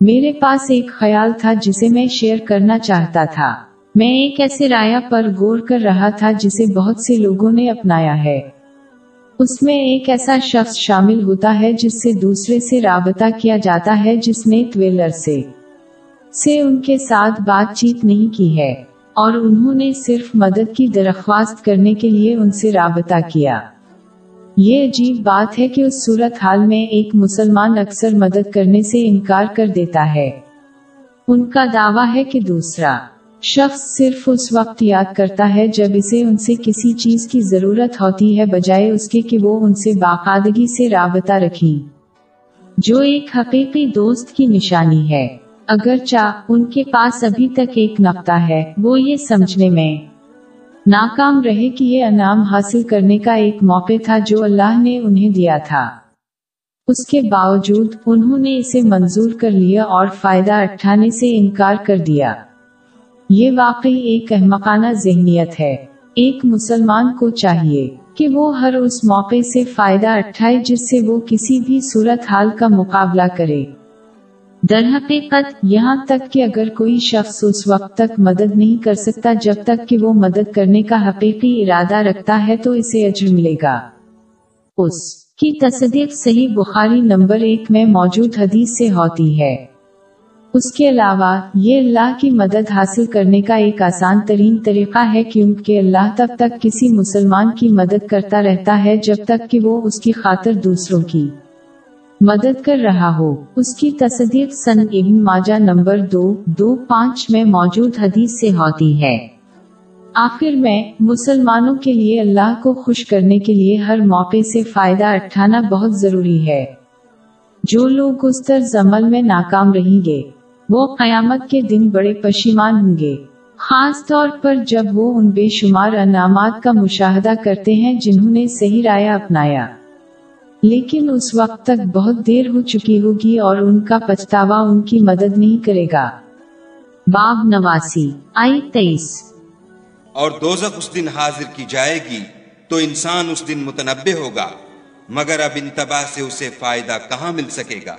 میرے پاس ایک خیال تھا جسے میں شیئر کرنا چاہتا تھا۔ میں ایک ایسے رایا پر غور کر رہا تھا جسے بہت سے لوگوں نے اپنایا ہے۔ اس میں ایک ایسا شخص شامل ہوتا ہے جس سے دوسرے سے رابطہ کیا جاتا ہے جس نے طویل عرصے سے ان کے ساتھ بات چیت نہیں کی ہے اور انہوں نے صرف مدد کی درخواست کرنے کے لیے ان سے رابطہ کیا۔ یہ عجیب بات ہے کہ اس صورت حال میں ایک مسلمان اکثر مدد کرنے سے انکار کر دیتا ہے۔ ان کا دعویٰ ہے کہ دوسرا شخص صرف اس وقت یاد کرتا ہے جب اسے ان سے کسی چیز کی ضرورت ہوتی ہے بجائے اس کے کہ وہ ان سے باقاعدگی سے رابطہ رکھیں۔ جو ایک حقیقی دوست کی نشانی ہے۔ اگرچہ ان کے پاس ابھی تک ایک نقطہ ہے، وہ یہ سمجھنے میں ناکام رہے کہ یہ انعام حاصل کرنے کا ایک موقع تھا جو اللہ نے انہیں دیا تھا۔ اس کے باوجود انہوں نے اسے منظور کر لیا اور فائدہ اٹھانے سے انکار کر دیا۔ یہ واقعی ایک احمقانہ ذہنیت ہے۔ ایک مسلمان کو چاہیے کہ وہ ہر اس موقع سے فائدہ اٹھائے جس سے وہ کسی بھی صورت حال کا مقابلہ کرے۔ در حقیقت، یہاں تک کہ اگر کوئی شخص اس وقت تک مدد نہیں کر سکتا جب تک کہ وہ مدد کرنے کا حقیقی ارادہ رکھتا ہے تو اسے اجر ملے گا۔ اس کی تصدیق صحیح بخاری نمبر ایک میں موجود حدیث سے ہوتی ہے۔ اس کے علاوہ، یہ اللہ کی مدد حاصل کرنے کا ایک آسان ترین طریقہ ہے کیونکہ اللہ تب تک کسی مسلمان کی مدد کرتا رہتا ہے جب تک کہ وہ اس کی خاطر دوسروں کی مدد کر رہا ہو۔ اس کی تصدیق سن ابن ماجہ نمبر دو دو پانچ میں موجود حدیث سے ہوتی ہے۔ آخر میں، مسلمانوں کے لیے اللہ کو خوش کرنے کے لیے ہر موقع سے فائدہ اٹھانا بہت ضروری ہے۔ جو لوگ اس طرز عمل میں ناکام رہیں گے، وہ قیامت کے دن بڑے پشیمان ہوں گے۔ خاص طور پر جب وہ ان بے شمار انعامات کا مشاہدہ کرتے ہیں جنہوں نے صحیح رایا اپنایا۔ لیکن اس وقت تک بہت دیر ہو چکی ہوگی اور ان کا پچھتاوا ان کی مدد نہیں کرے گا۔ باب نواسی۔ آئی تیئیس۔ اور دوزخ اس دن حاضر کی جائے گی، تو انسان اس دن متنبع ہوگا، مگر اب انتباہ سے اسے فائدہ کہاں مل سکے گا؟